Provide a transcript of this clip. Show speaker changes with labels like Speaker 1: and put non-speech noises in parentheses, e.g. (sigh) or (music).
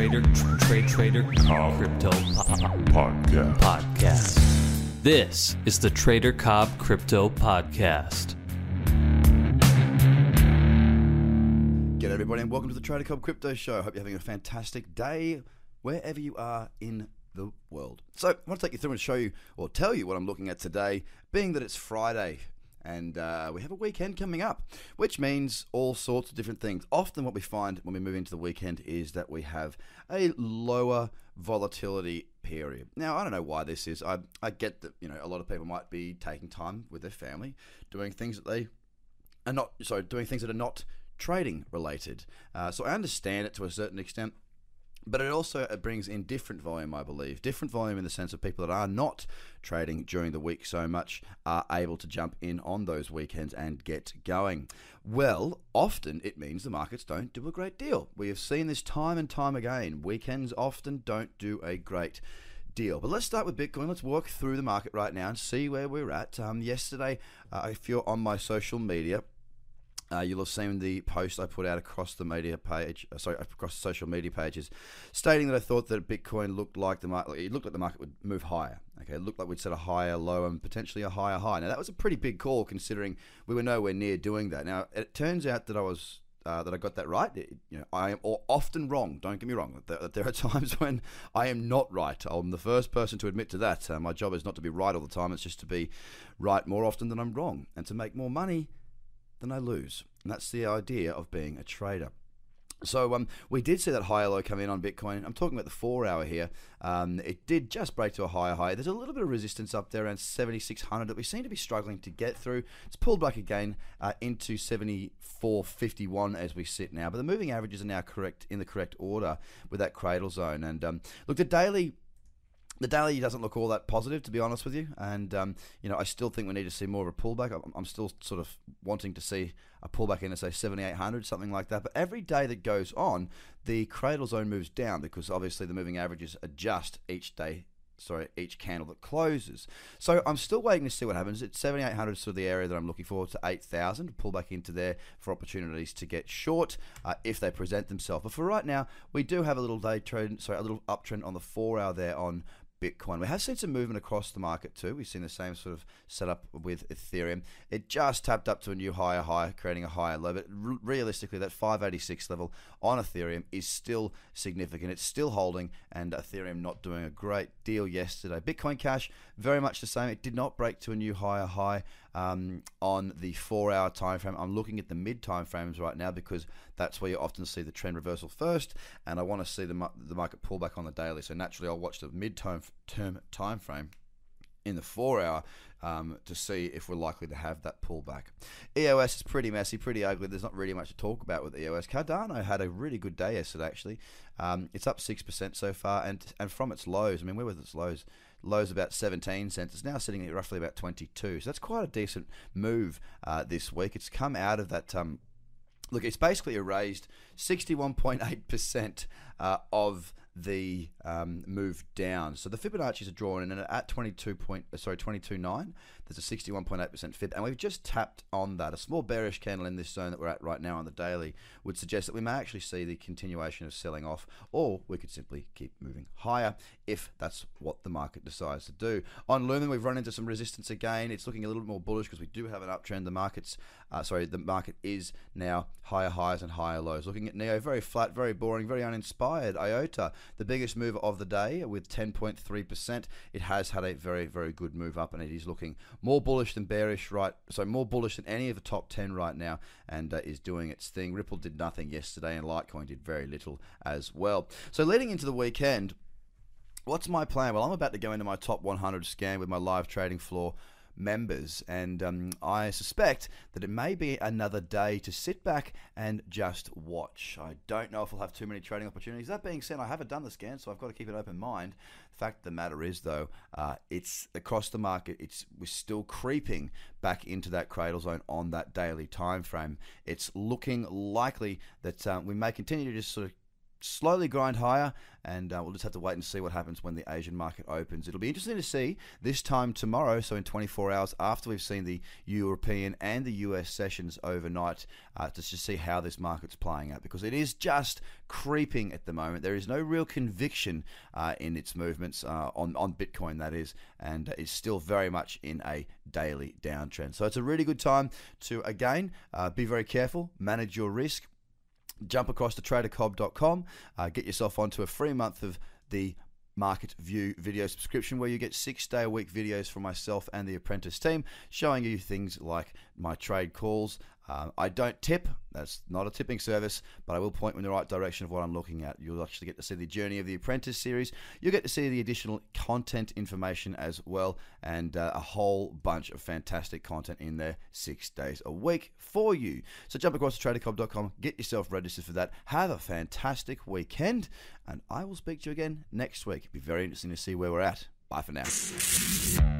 Speaker 1: Trader Trade Trader
Speaker 2: Cobb
Speaker 1: Crypto po- uh, uh,
Speaker 2: Podcast.
Speaker 1: Podcast. This is the Trader Cobb Crypto Podcast.
Speaker 3: G'day, everybody, and welcome to the Trader Cobb Crypto Show. Hope you're having a fantastic day wherever you are in the world. So, I want to take you through and show you, or tell you, what I'm looking at today, being that it's Friday and uh, we have a weekend coming up, which means all sorts of different things. Often, what we find when we move into the weekend is that we have a lower volatility period. Now, I don't know why this is. I, I get that you know a lot of people might be taking time with their family, doing things that they are not sorry doing things that are not trading related. Uh, so I understand it to a certain extent. But it also brings in different volume, I believe. Different volume in the sense of people that are not trading during the week so much are able to jump in on those weekends and get going. Well, often it means the markets don't do a great deal. We have seen this time and time again. Weekends often don't do a great deal. But let's start with Bitcoin. Let's walk through the market right now and see where we're at. Um, yesterday, uh, if you're on my social media, uh, you'll have seen the post I put out across the media page, uh, sorry, across social media pages, stating that I thought that Bitcoin looked like the market. It looked like the market would move higher. Okay, it looked like we'd set a higher low and potentially a higher high. Now that was a pretty big call considering we were nowhere near doing that. Now it turns out that I was uh, that I got that right. You know, I am often wrong. Don't get me wrong. There, (laughs) there, are times when I am not right. I'm the first person to admit to that. Uh, my job is not to be right all the time. It's just to be right more often than I'm wrong, and to make more money than I lose. And that's the idea of being a trader. So um, we did see that higher low come in on Bitcoin. I'm talking about the four hour here. Um, it did just break to a higher high. There's a little bit of resistance up there around 7,600 that we seem to be struggling to get through. It's pulled back again uh, into 74.51 as we sit now. But the moving averages are now correct in the correct order with that cradle zone. And um, look, the daily the daily doesn't look all that positive, to be honest with you. And um, you know, I still think we need to see more of a pullback. I'm, still sort of wanting to see a pullback into say 7,800, something like that. But every day that goes on, the cradle zone moves down because obviously the moving averages adjust each day sorry, each candle that closes. So I'm still waiting to see what happens. It's 7,800 sort of the area that I'm looking for to 8,000. Pull back into there for opportunities to get short uh, if they present themselves. But for right now, we do have a little day trend, sorry, a little uptrend on the four hour there on Bitcoin. We have seen some movement across the market too. We've seen the same sort of setup with Ethereum. It just tapped up to a new higher high, creating a higher low. But realistically, that 586 level on Ethereum is still significant. It's still holding, and Ethereum not doing a great deal yesterday. Bitcoin Cash, very much the same. It did not break to a new higher high um, on the four-hour time frame. I'm looking at the mid time frames right now because that's where you often see the trend reversal first, and I want to see the the market pull back on the daily. So naturally, I'll watch the mid term time frame in the four hour um, to see if we're likely to have that pullback. EOS is pretty messy, pretty ugly. There's not really much to talk about with EOS. Cardano had a really good day yesterday, actually. Um, it's up 6% so far, and, and from its lows, I mean, where was its lows? Lows about 17 cents. It's now sitting at roughly about 22. So that's quite a decent move uh, this week. It's come out of that. Um, look, it's basically erased 61.8% uh, of the um, move down. So the Fibonacci's are drawn in at 22 point, sorry, 22.9. There's a 61.8% Fib, and we've just tapped on that. A small bearish candle in this zone that we're at right now on the daily would suggest that we may actually see the continuation of selling off, or we could simply keep moving higher if that's what the market decides to do. On Lumen, we've run into some resistance again. It's looking a little bit more bullish because we do have an uptrend. The market's, uh, sorry, the market is now higher highs and higher lows. Looking at Neo, very flat, very boring, very uninspired. IOTA, the biggest move of the day with 10.3%. It has had a very, very good move up, and it is looking more bullish than bearish, right? So more bullish than any of the top 10 right now, and uh, is doing its thing. Ripple did nothing yesterday, and Litecoin did very little as well. So leading into the weekend, what's my plan? Well, I'm about to go into my top 100 scan with my live trading floor members. And um, I suspect that it may be another day to sit back and just watch. I don't know if I'll have too many trading opportunities. That being said, I haven't done the scan, so I've got to keep an open mind. The fact of the matter is, though, uh, it's across the market. It's we're still creeping back into that cradle zone on that daily time frame. It's looking likely that um, we may continue to just sort of slowly grind higher, and uh, we'll just have to wait and see what happens when the Asian market opens. It'll be interesting to see this time tomorrow, so in 24 hours after we've seen the European and the US sessions overnight, uh, to just see how this market's playing out because it is just creeping at the moment. There is no real conviction uh, in its movements uh, on on Bitcoin, that is, and is still very much in a daily downtrend. So it's a really good time to again uh, be very careful, manage your risk jump across to tradercobb.com, uh, get yourself onto a free month of the Market View video subscription where you get six day a week videos from myself and the apprentice team showing you things like my trade calls. Uh, I don't tip, that's not a tipping service, but I will point in the right direction of what I'm looking at. You'll actually get to see the journey of the apprentice series. You'll get to see the additional content information as well, and uh, a whole bunch of fantastic content in there six days a week for you. So jump across to tradercobb.com, get yourself registered for that. Have a fantastic weekend, and I will speak to you again next week. It'll be very interesting to see where we're at. Bye for now.